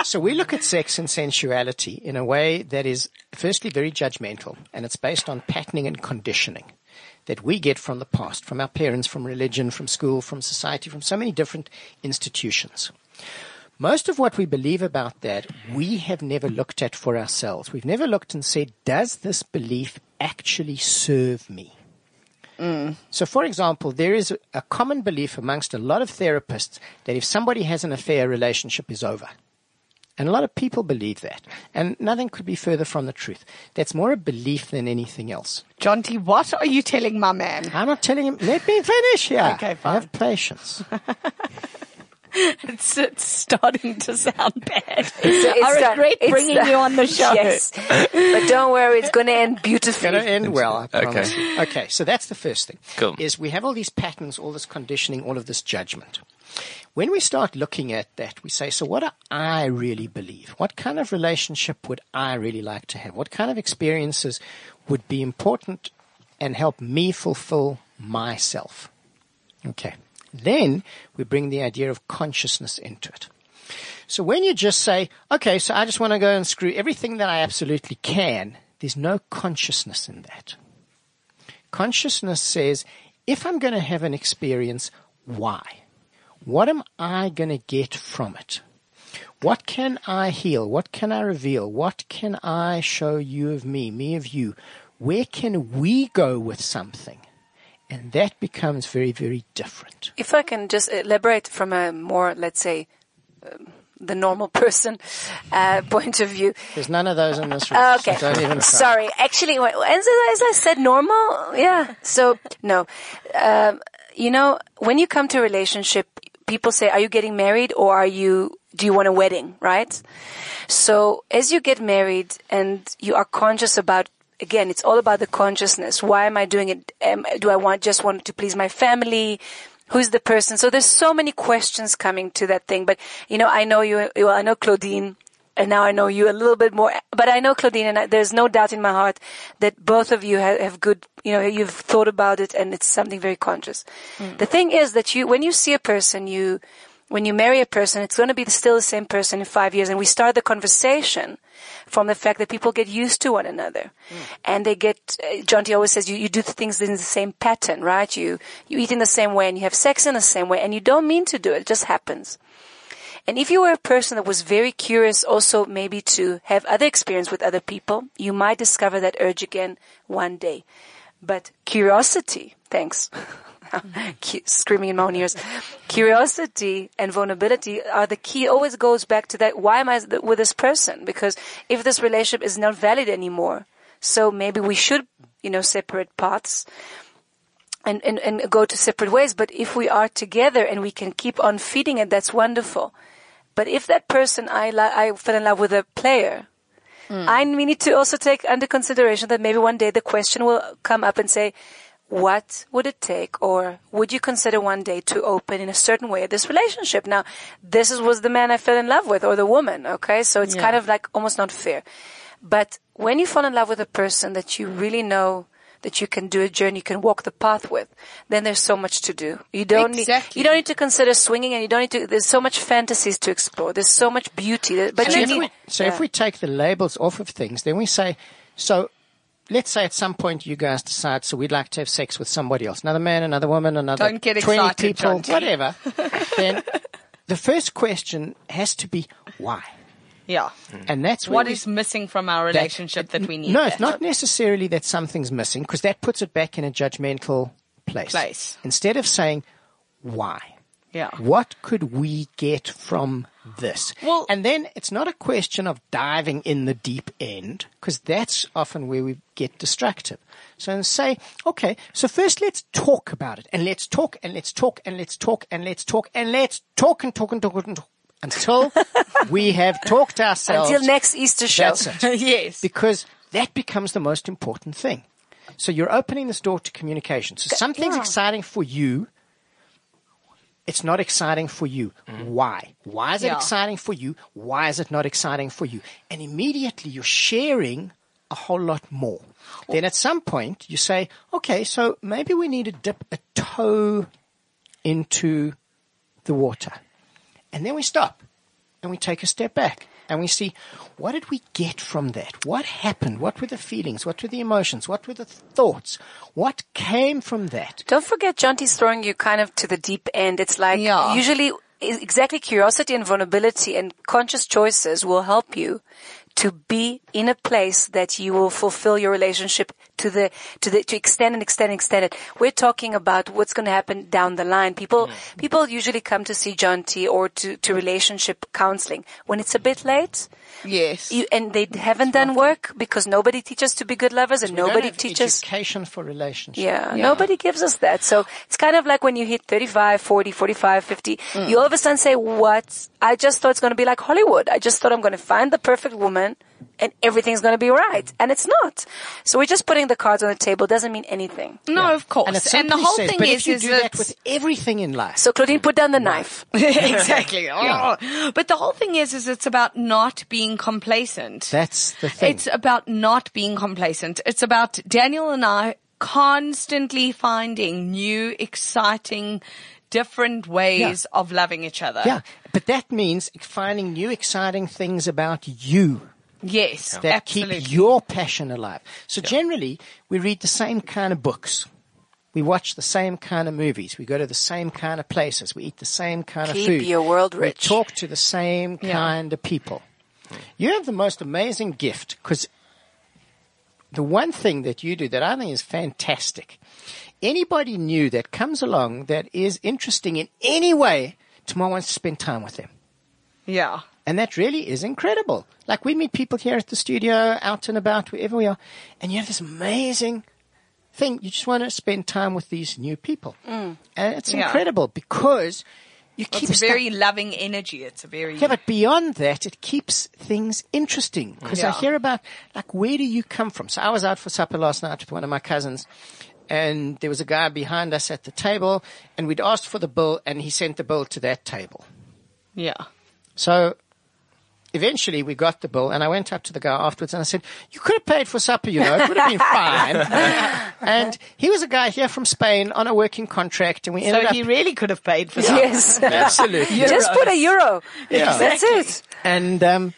So we look at sex and sensuality in a way that is firstly very judgmental and it's based on patterning and conditioning that we get from the past, from our parents, from religion, from school, from society, from so many different institutions. Most of what we believe about that, we have never looked at for ourselves. We've never looked and said, does this belief actually serve me? Mm. So, for example, there is a- a common belief amongst a lot of therapists that if somebody has an affair, a relationship is over. And a lot of people believe that. And nothing could be further from the truth. That's more a belief than anything else. Jonty, what are you telling my man? I'm not telling him, let me finish here. Okay, fine. Have patience. It's, it's starting to sound bad. It's I regret It's bringing done. you on the show. Yes. but don't worry, it's going to end beautifully. It's Going to end well, I Okay. promise. you. Okay, so that's the first thing. Cool. Is we have all these patterns, all this conditioning, all of this judgment. When we start looking at that, we say, so what do I really believe? What kind of relationship would I really like to have? What kind of experiences would be important and help me fulfill myself? Okay. Then we bring the idea of consciousness into it. So when you just say, okay, so I just want to go and screw everything that I absolutely can, there's no consciousness in that. Consciousness says, if I'm going to have an experience, why? What am I going to get from it? What can I heal? What can I reveal? What can I show you of me, me of you? Where can we go with something? And that becomes very, very different. If I can just elaborate from a more, let's say, um, the normal person uh, point of view. There's none of those in this room. Okay. so don't even. Sorry. Actually, as, as I said, normal. Yeah. So no. Um, you know, when you come to a relationship, people say, "Are you getting married, or are you? Do you want a wedding?" Right. So as you get married and you are conscious about. Again, it's all about the consciousness. Why am I doing it? Um, do I want just want to please my family? Who's the person? So there's so many questions coming to that thing. But you know, I know you. Well, I know Claudine and now I know you a little bit more. But I know Claudine, and I, there's no doubt in my heart that both of you have, have good. You know, you've thought about it, and it's something very conscious. The thing is that you, when you see a person, you, when you marry a person, it's going to be still the same person in five years, and we start the conversation from the fact that people get used to one another, and they get. Uh, Jonty always says you, you do things in the same pattern, right? You you eat in the same way, and you have sex in the same way, and you don't mean to do it; it just happens. And if you were a person that was very curious also maybe to have other experience with other people, you might discover that urge again one day. But curiosity, thanks. Screaming in my own ears. Curiosity and vulnerability are the key. It always goes back to that. Why am I with this person? Because if this relationship is not valid anymore, so maybe we should, you know, separate paths and, and, and go to separate ways. But if we are together and we can keep on feeding it, that's wonderful. But if that person I li- I fell in love with a player, hmm. I we need to also take under consideration that maybe one day the question will come up and say, what would it take or would you consider one day to open in a certain way this relationship? Now, this is, was the man I fell in love with or the woman, okay? So it's Yeah. kind of like almost not fair. But when you fall in love with a person that you really know that you can do a journey, you can walk the path with, then there's so much to do. You don't Exactly. need, you don't need to consider swinging and you don't need to, there's so much fantasies to explore. There's so much beauty. that- But So, you if need, we, so yeah. if we take the labels off of things, then we say, so let's say at some point you guys decide, so we'd like to have sex with somebody else, another man, another woman, another Don't get 20 excited, people, John whatever. then the first question has to be why? Yeah. And that's where What we- is missing from our relationship that, we need? No, it's not necessarily that something's missing because that puts it back in a judgmental place. Place. Instead of saying, why? Yeah. What could we get from this? Well- and then it's not a question of diving in the deep end because that's often where we get destructive. So and say, okay, so first let's talk about it and let's talk and let's talk and let's talk and let's talk and let's talk and talk and talk and talk until we have talked ourselves. Until next Easter show. That's it yes. because that becomes the most important thing. So you're opening this door to communication. So something's yeah. exciting for you. It's not exciting for you. Mm-hmm. Why? Why is it Yeah. exciting for you? Why is it not exciting for you? And immediately you're sharing a whole lot more. Then at some point you say, okay, so maybe we need to dip a toe into the water. And then we stop and we take a step back and we see what did we get from that? What happened? What were the feelings? What were the emotions? What were the thoughts? What came from that? Don't forget, Jonty's throwing you kind of to the deep end. It's like Yeah. usually exactly curiosity and vulnerability and conscious choices will help you to be in a place that you will fulfill your relationship to the to the to extend and extend and extend it. We're talking about what's going to happen down the line. People mm. people usually come to see Jonty or to to relationship counseling when it's a bit late. Yes. You, and they haven't done work because nobody teaches to be good lovers and nobody teaches education for relationships. yeah, nobody gives us that. So it's kind of like when you hit 35, 40, 45, 50, mm. you all of a sudden say, what? I just thought it's going to be like Hollywood. I just thought I'm going to find the perfect woman and everything's going to be right. And it's not. So we're just putting the cards on the table. Doesn't mean anything. no, of course. And And, the whole says, thing but is, if you is do that it's- with everything in life, So Claudine, put down the knife. exactly. Oh. But the whole thing is, is it's about not being complacent. that's the thing. It's about not being complacent. It's about Daniel and I constantly finding new, exciting, different ways of loving each other. yeah, but that means finding new exciting things about you. Yes. that absolutely. keep your passion alive. So generally, we read the same kind of books. We watch the same kind of movies. We go to the same kind of places. We eat the same kind Keep of food. your world we talk to the same Yeah. kind of people. You have the most amazing gift because the one thing that you do that I think is fantastic. Anybody new that comes along that is interesting in any way, Tamar wants to spend time with them. yeah. And that really is incredible. Like we meet people here at the studio, out and about, wherever we are, and you have this amazing thing. You just want to spend time with these new people. Mm. And it's Yeah. incredible because you keep It's very loving energy. It's a very yeah, but beyond that, it keeps things interesting mm. because I hear about like where do you come from? So I was out for supper last night with one of my cousins, and there was a guy behind us at the table, and we'd asked for the bill, and he sent the bill to that table. yeah. So eventually we got the bill and I went up to the guy afterwards and I said, you could have paid for supper, you know, it would have been fine. and he was a guy here from Spain on a working contract and we ended So up, he really could have paid for something. Yes. absolutely. Just put a euro. Yeah, That's it. And, um,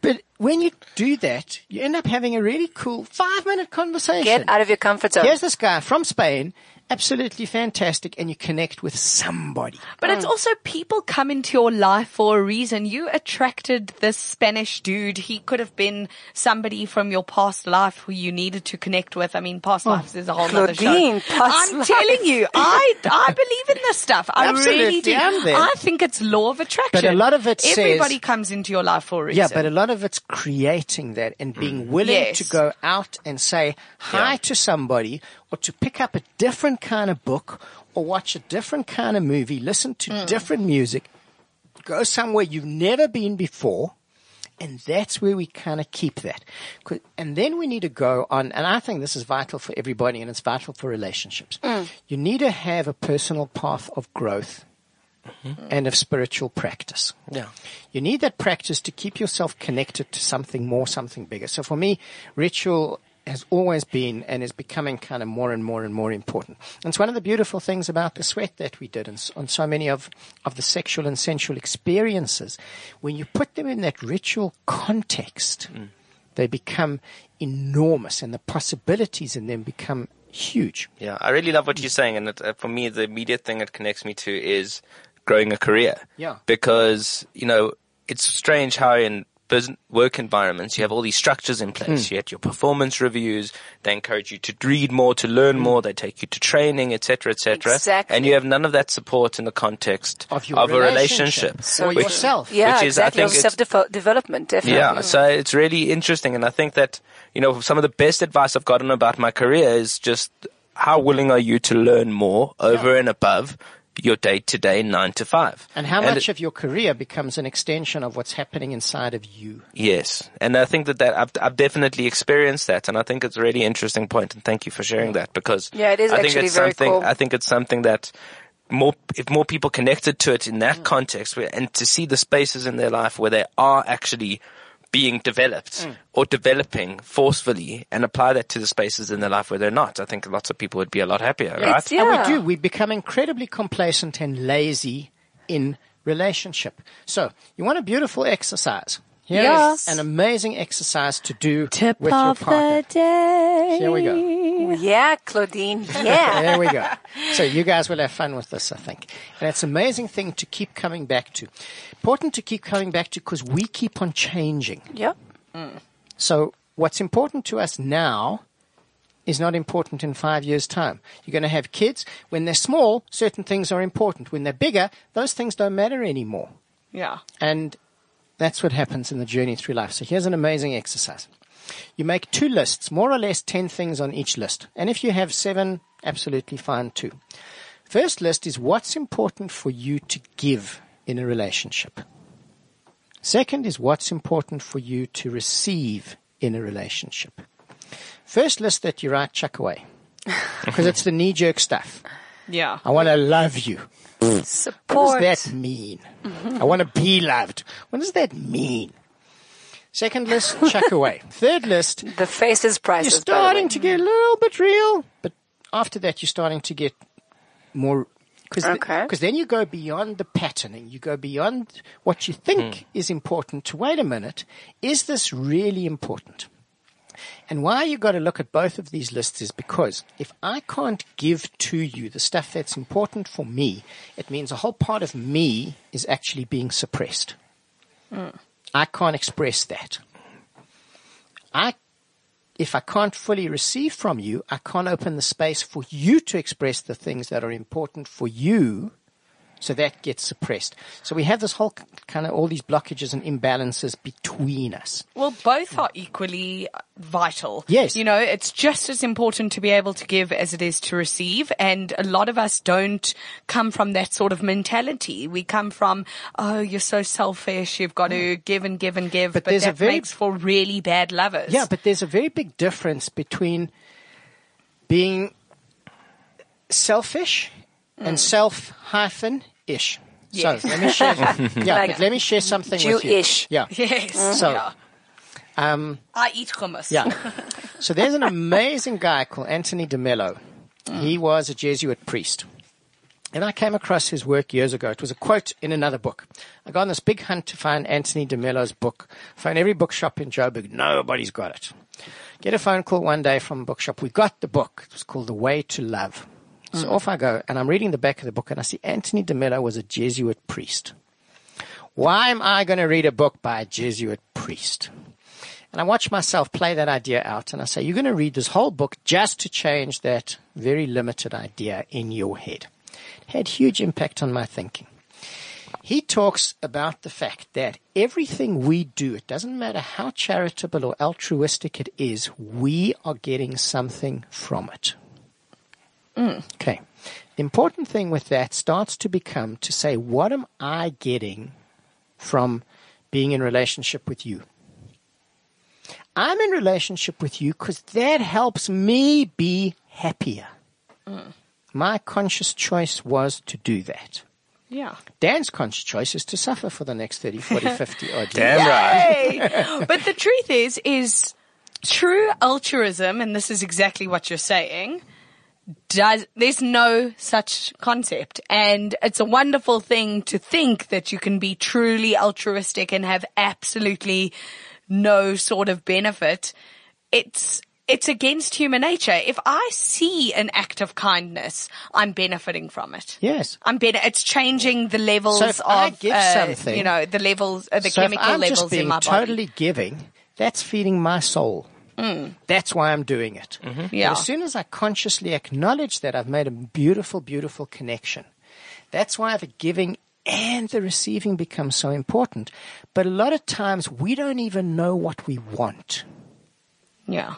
but when you do that, you end up having a really cool five minute conversation. Get out of your comfort zone. Here's this guy from Spain, absolutely fantastic, and you connect with somebody. But it's also people come into your life for a reason. You attracted this Spanish dude. He could have been somebody from your past life who you needed to connect with. I mean, past lives is a whole other show. Claudine, I'm life. telling you, I, I believe in this stuff. I really Absolutely, do. I'm there. I think it's law of attraction. But a lot of it says- Everybody comes into your life for a reason. Yeah, but a lot of it's creating that and being willing Yes. to go out and say hi to somebody or to pick up a different kind of book or watch a different kind of movie, listen to hmm. different music, go somewhere you've never been before. And that's where we kind of keep that. And then we need to go on, and I think this is vital for everybody and it's vital for relationships. Hmm. You need to have a personal path of growth mm-hmm. and of spiritual practice. Yeah. You need that practice to keep yourself connected to something more, something bigger. So for me, ritual has always been and is becoming kind of more and more and more important. And it's one of the beautiful things about the sweat that we did and on so many of, of the sexual and sensual experiences. When you put them in that ritual context, they become enormous and the possibilities in them become huge. Yeah, I really love what you're saying, and it, uh, for me, the immediate thing it connects me to is growing a career. Yeah. Because you know it's strange how in work environments, you have all these structures in place. Hmm. You had your performance reviews. They encourage you to read more, to learn more. They take you to training, etc., etc. Exactly. And you have none of that support in the context Of your a relationship. relationship. Or which- yourself. Yeah, Which is, I exactly. think self-development, definitely. Yeah, so it's really interesting, and I think that you know some of the best advice I've gotten about my career is just how willing are you to learn more over and above your day to day nine to five, And how much it- of your career becomes an extension of what's happening inside of you? Yes, and I think that, that I've, I've definitely experienced that, and I think it's a really interesting point, and thank you for sharing that because Yeah, it is I think actually it's very something. cool. I think it's something that more if more people connected to it in that mm. context, and to see the spaces in their life where they are actually being developed mm. or developing forcefully, and apply that to the spaces in their life where they're not. I think lots of people would be a lot happier, right? It's- yeah. And we do. We become incredibly complacent and lazy in relationship. So you want a beautiful exercise. Here is Yes. an amazing exercise to do Tip with your of partner. the day. Here we go. Yeah, Claudine. Yeah. There we go. So you guys will have fun with this, I think. And it's an amazing thing to keep coming back to. Important to keep coming back to because we keep on changing. yep. Mm. So what's important to us now is not important in five years' time. You're going to have kids. When they're small, certain things are important. When they're bigger, those things don't matter anymore. Yeah. And that's what happens in the journey through life. So here's an amazing exercise. You make two lists, more or less 10 things on each list. And if you have seven, absolutely fine too. First list is what's important for you to give in a relationship. Second is what's important for you to receive in a relationship. First list that you write, chuck away. Because it's the knee jerk stuff. Yeah. I want to love you. Support. What Support. does that mean? I want to be loved. What does that mean? Second list, chuck away. Third list, The face is you're priceless. by the starting to get a mm-hmm. little bit real, but after that, you're starting to get more. Because Okay. then you go beyond the patterning. You go beyond what you think mm. is important to wait a minute. Is this really important? And why you got to look at both of these lists is because if I can't give to you the stuff that's important for me, it means a whole part of me is actually being suppressed. Hmm. I can't express that. I, if I can't fully receive from you, I can't open the space for you to express the things that are important for you. So that gets suppressed. So we have this whole kind of all these blockages and imbalances between us. Well, both are equally vital. Yes. You know, it's just as important to be able to give as it is to receive. And a lot of us don't come from that sort of mentality. We come from, oh, you're so selfish. You've got to mm. give and give and give. But But, there's a that very- makes for really bad lovers. Yeah, but there's a very big difference between being selfish and mm. self hyphen ish. Yes. So let me share. yeah, Like let me share something with you. Jewish. Yeah. Yes. So, yeah. um, I eat hummus. yeah. So there's an amazing guy called Anthony DeMello. He was a Jesuit priest. And I came across his work years ago. It was a quote in another book. I got on this big hunt to find Anthony DeMello's book. Found every bookshop in Joburg. Nobody's got it. Get a phone call one day from a bookshop. We got the book. It was called The Way to Love. So mm. off I go, and I'm reading the back of the book, and I see Anthony DeMello was a Jesuit priest. Why am I going to read a book by a Jesuit priest? And I watch myself play that idea out, and I say, You're going to read this whole book just to change that very limited idea in your head. It had huge impact on my thinking. He talks about the fact that everything we do, it doesn't matter how charitable or altruistic it is, we are getting something from it. Mm. Okay. The important thing with that starts to become to say, what am I getting from being in relationship with you? I'm in relationship with you because that helps me be happier. Mm. My conscious choice was to do that. Yeah. Dan's conscious choice is to suffer for the next 30, 40, 50 odd years. Damn right. But the truth is, is true altruism, and this is exactly what you're saying, does, there's no such concept. And it's a wonderful thing to think that you can be truly altruistic and have absolutely no sort of benefit. It's, it's against human nature. If I see an act of kindness, I'm benefiting from it. Yes. I'm better. It's changing the levels So if of, I give uh, something- you know, the levels, uh, the so chemical levels in my body. totally giving, that's feeding my soul. That's why I'm doing it. But Mm. Yeah. as soon as I consciously acknowledge that, I've made a beautiful, beautiful connection. That's why the giving and the receiving becomes so important. But a lot of times we don't even know what we want. Yeah.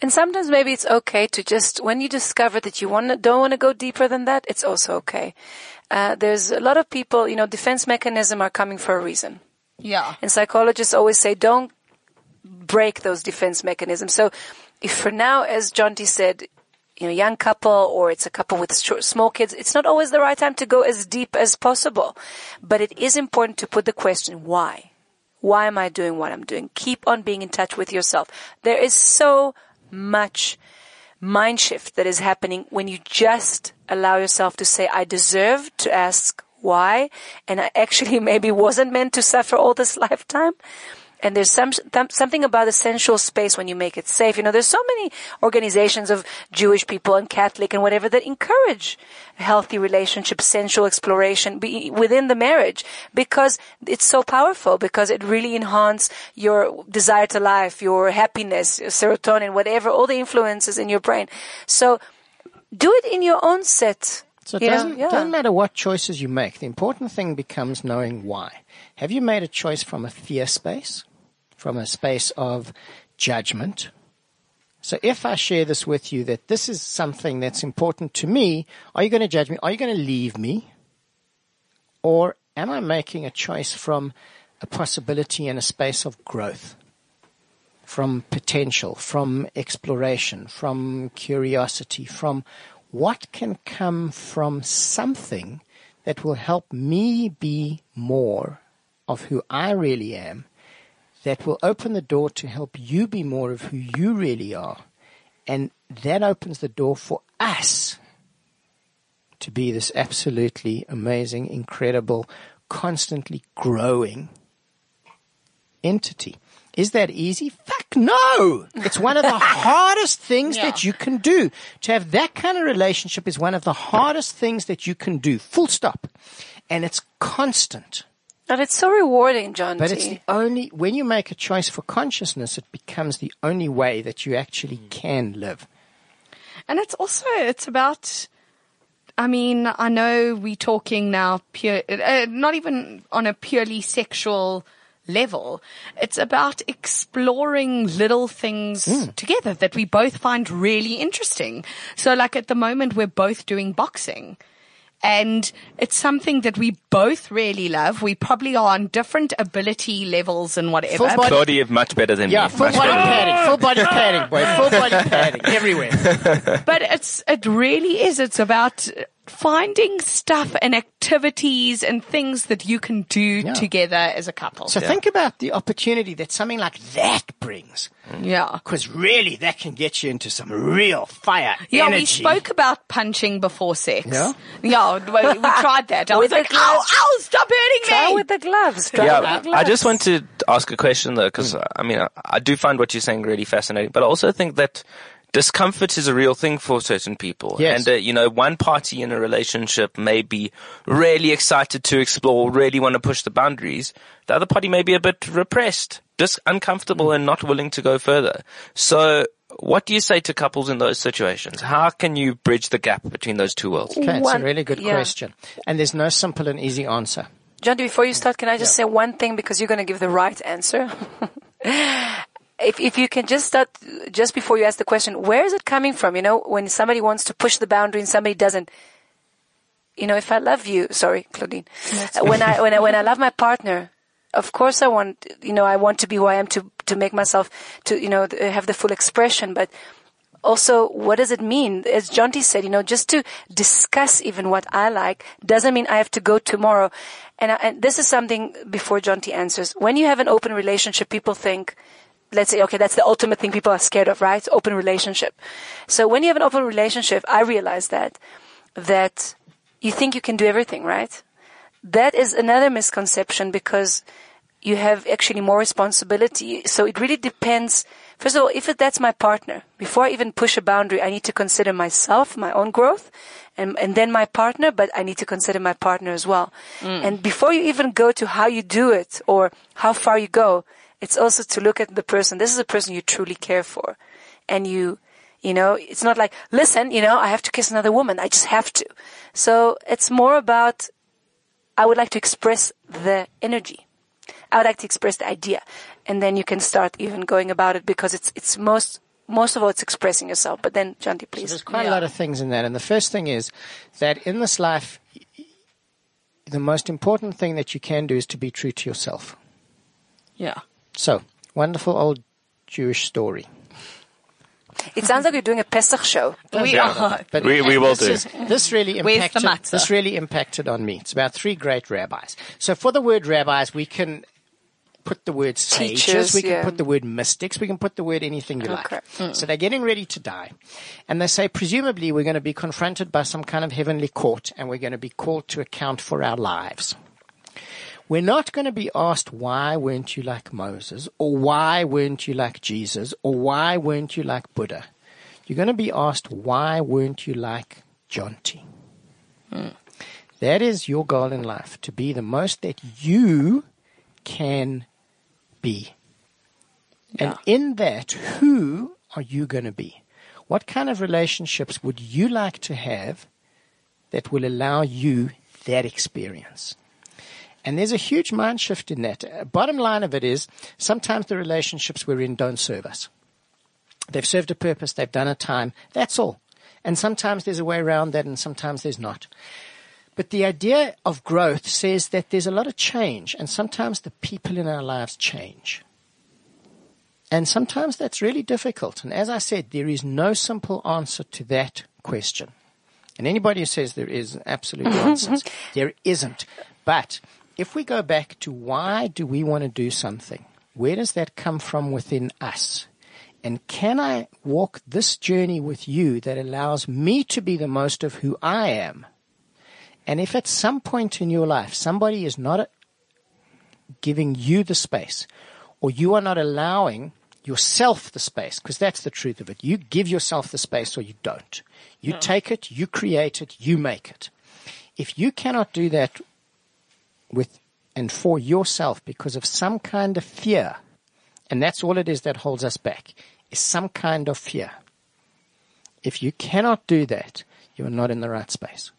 And sometimes maybe it's okay to just, when you discover that you want don't want to go deeper than that, it's also okay. Uh, there's a lot of people, you know, defense mechanism are coming for a reason. Yeah. And psychologists always say, don't break those defense mechanisms. So if for now, as John said, you know, young couple or it's a couple with small kids, it's not always the right time to go as deep as possible. But it is important to put the question, why? Why am I doing what I'm doing? Keep on being in touch with yourself. There is so much mind shift that is happening when you just allow yourself to say, I deserve to ask why, and I actually maybe wasn't meant to suffer all this lifetime. And there's some, th- something about the sensual space when you make it safe. You know, there's so many organizations of Jewish people and Catholic and whatever that encourage healthy relationships, sensual exploration be, within the marriage because it's so powerful because it really enhances your desire to life, your happiness, your serotonin, whatever, all the influences in your brain. So do it in your own set. So it you doesn't, Yeah. doesn't matter what choices you make. The important thing becomes knowing why. Have you made a choice from a fear space? From a space of judgment? So if I share this with you that this is something that's important to me, are you going to judge me? Are you going to leave me? Or am I making a choice from a possibility and a space of growth? From potential, from exploration, from curiosity, from what can come from something that will help me be more of who I really am, that will open the door to help you be more of who you really are. And that opens the door for us to be this absolutely amazing, incredible, constantly growing entity. Is that easy? Fuck no! It's one of the hardest things that you can do. To have that kind of relationship is one of the hardest things that you can do. Full stop. And it's constant. And it's so rewarding, John But T. it's the only, when you make a choice for consciousness, it becomes the only way that you actually can live. And it's also, it's about, I mean, I know we're talking now pure, uh, not even on a purely sexual level. It's about exploring little things together that we both find really interesting. So like at the moment, we're both doing boxing. And it's something that we both really love. We probably are on different ability levels and whatever. Full body- Claudia is much better than Yeah, me. full Much body better. padding, full body padding, boy, full body padding everywhere. but it's it really is it's about finding stuff and activities and things that you can do together as a couple So think about the opportunity that something like that brings. yeah Because really, that can get you into some real fire yeah, energy. we spoke about punching before sex. Yeah? yeah, we, we tried that. I was With the like, "Ow, gloves. ow, stop hurting Try me!" with the gloves. Try Yeah, with the I just gloves. want to ask a question though, because uh, I mean, I, I do find what you're saying really fascinating, but I also think that discomfort is a real thing for certain people. Yes. And, uh, you know, one party in a relationship may be really excited to explore, really want to push the boundaries. The other party may be a bit repressed, just uncomfortable and not willing to go further. So, what do you say to couples in those situations? How can you bridge the gap between those two worlds? Okay, it's a really good yeah. question. And there's no simple and easy answer. John, before you start, can I just say one thing because you're going to give the right answer? if, if you can just start, just before you ask the question, where is it coming from? You know, when somebody wants to push the boundary and somebody doesn't, you know, if I love you, sorry, Claudine, when I, when I, when I love my partner, of course I want, you know, I want to be who I am to, to make myself, to, you know, have the full expression, but also, what does it mean? As Jonty said, you know, just to discuss even what I like doesn't mean I have to go tomorrow. And, I, and this is something before Jonty answers. When you have an open relationship, people think, let's say, okay, that's the ultimate thing people are scared of, right? Open relationship. So when you have an open relationship, I realize that, that you think you can do everything, right? That is another misconception because you have actually more responsibility. So it really depends. First of all, if that's my partner, before I even push a boundary, I need to consider myself, my own growth, and, and then my partner, but I need to consider my partner as well. Mm. And before you even go to how you do it or how far you go, it's also to look at the person. This is a person you truly care for. And you, you know, it's not like, listen, you know, I have to kiss another woman. I just have to. So it's more about, I would like to express the energy. I would like to express the idea. And then you can start even going about it because it's, it's most, most of all, it's expressing yourself. But then, Jonty, please. There's quite a lot of things in that. And the first thing is that in this life, the most important thing that you can do is to be true to yourself. Yeah. So, wonderful old Jewish story. It sounds like you're doing a Pesach show. We are. But We- we will this do. is- this really impacted. This really impacted on me. It's about three great rabbis. So for the word rabbis, we can put the word sages, Teachers, we can yeah. put the word mystics, we can put the word anything you Okay. like. Mm. So they're getting ready to die, and they say presumably we're going to be confronted by some kind of heavenly court, and we're going to be called to account for our lives. We're not going to be asked why weren't you like Moses, or why weren't you like Jesus, or why weren't you like Buddha. You're going to be asked why weren't you like Jonty. That is your goal in life, to be the most that you can be. And in that, who are you going to be? What kind of relationships would you like to have that will allow you that experience? And there's a huge mind shift in that. Uh, bottom line of it is sometimes the relationships we're in don't serve us. They've served a purpose, they've done a time, that's all. And sometimes there's a way around that and sometimes there's not. But the idea of growth says that there's a lot of change and sometimes the people in our lives change. And sometimes that's really difficult. And as I said, there is no simple answer to that question. And anybody who says there is absolute nonsense. There isn't. But if we go back to why do we want to do something? Where does that come from within us? And can I walk this journey with you that allows me to be the most of who I am? And if at some point in your life somebody is not giving you the space, or you are not allowing yourself the space, because that's the truth of it. You give yourself the space or you don't. You take it, you create it, you make it. If you cannot do that with and for yourself because of some kind of fear, and that's all it is that holds us back, is some kind of fear. If you cannot do that, you are not in the right space.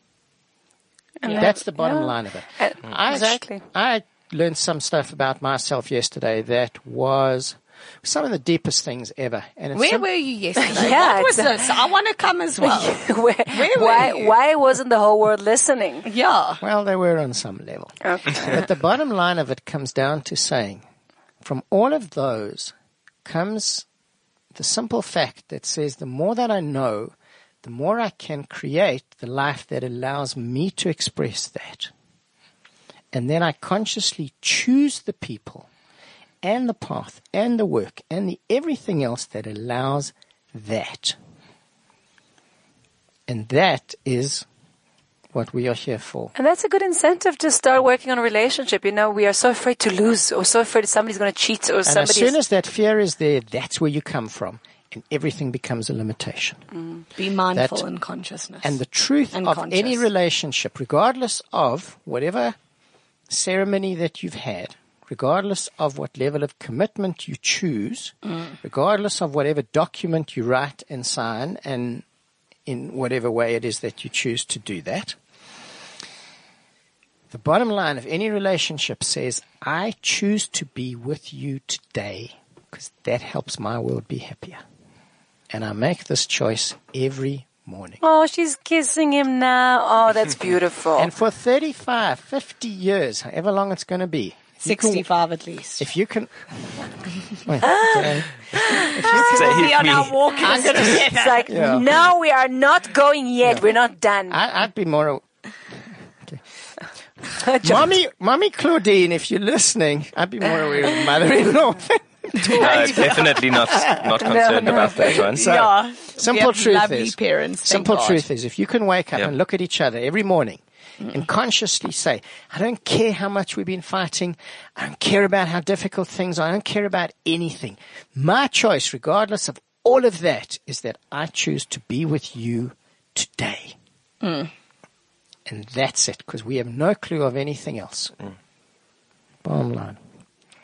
That's the bottom yeah. line of it. Uh, I, exactly. I learned some stuff about myself yesterday that was some of the deepest things ever. And it's Where sim- were you yesterday? Yeah, what was it's this? I want to come as well. Where, were why, you? why wasn't the whole world listening? yeah. well, they were on some level. Okay. But the bottom line of it comes down to saying, from all of those comes the simple fact that says the more that I know, the more I can create the life that allows me to express that. And then I consciously choose the people and the path and the work and the everything else that allows that. And that is what we are here for. And that's a good incentive to start working on a relationship. You know, we are so afraid to lose or so afraid somebody's going to cheat or And as somebody. soon as that fear is there, that's where you come from. And everything becomes a limitation. Mm. Be mindful That- and consciousness. And the truth And of conscious. any relationship, regardless of whatever ceremony that you've had, regardless of what level of commitment you choose, Mm. regardless of whatever document you write and sign, and in whatever way it is that you choose to do that, the bottom line of any relationship says, I choose to be with you today because that helps my world be happier. And I make this choice every morning. oh, she's kissing him now. Oh, that's beautiful. And for 35, 50 years, however long it's going to be, 65 at least. if you can, Wait, okay. Say hit We are me. now walking together. it's like, Yeah. no, we are not going yet. We're not done. I, I'd be more. Okay. mommy, mommy Claudine, if you're listening, I'd be more aware of mother-in-law. No, definitely not not concerned about that one. So, yeah. simple truth is, parents. simple God. truth is, if you can wake up Yeah. and look at each other every morning and consciously say, I don't care how much we've been fighting. I don't care about how difficult things are. I don't care about anything. My choice, regardless of all of that, is that I choose to be with you today. And that's it, because we have no clue of anything else. Mm. Bottom line.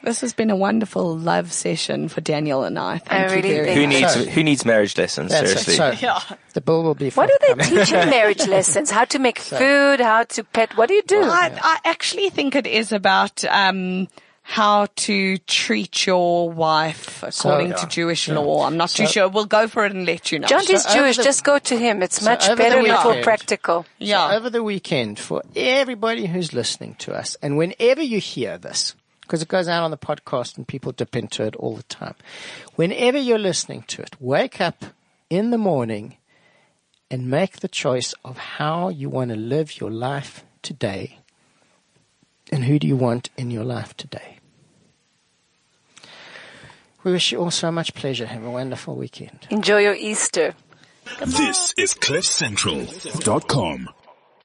This has been a wonderful love session for Daniel and I. Thank I you really very think- Who needs So- who needs marriage lessons? That's Seriously. it. So the bill will be What do they forthcoming. teach in marriage lessons? How to make food, how to pet. What do you do? I, I actually think it is about um, how to treat your wife according to Jewish law. I'm not too sure. We'll go for it and let you know. John is over Jewish. the- Just go to him. It's much better, much more practical. yeah. over the weekend for everybody who's listening to us, and whenever you hear this, because it goes out on the podcast and people dip into it all the time. Whenever you're listening to it, wake up in the morning and make the choice of how you want to live your life today and who do you want in your life today. We wish you all so much pleasure. Have a wonderful weekend. Enjoy your Easter. This is CliffCentral.com.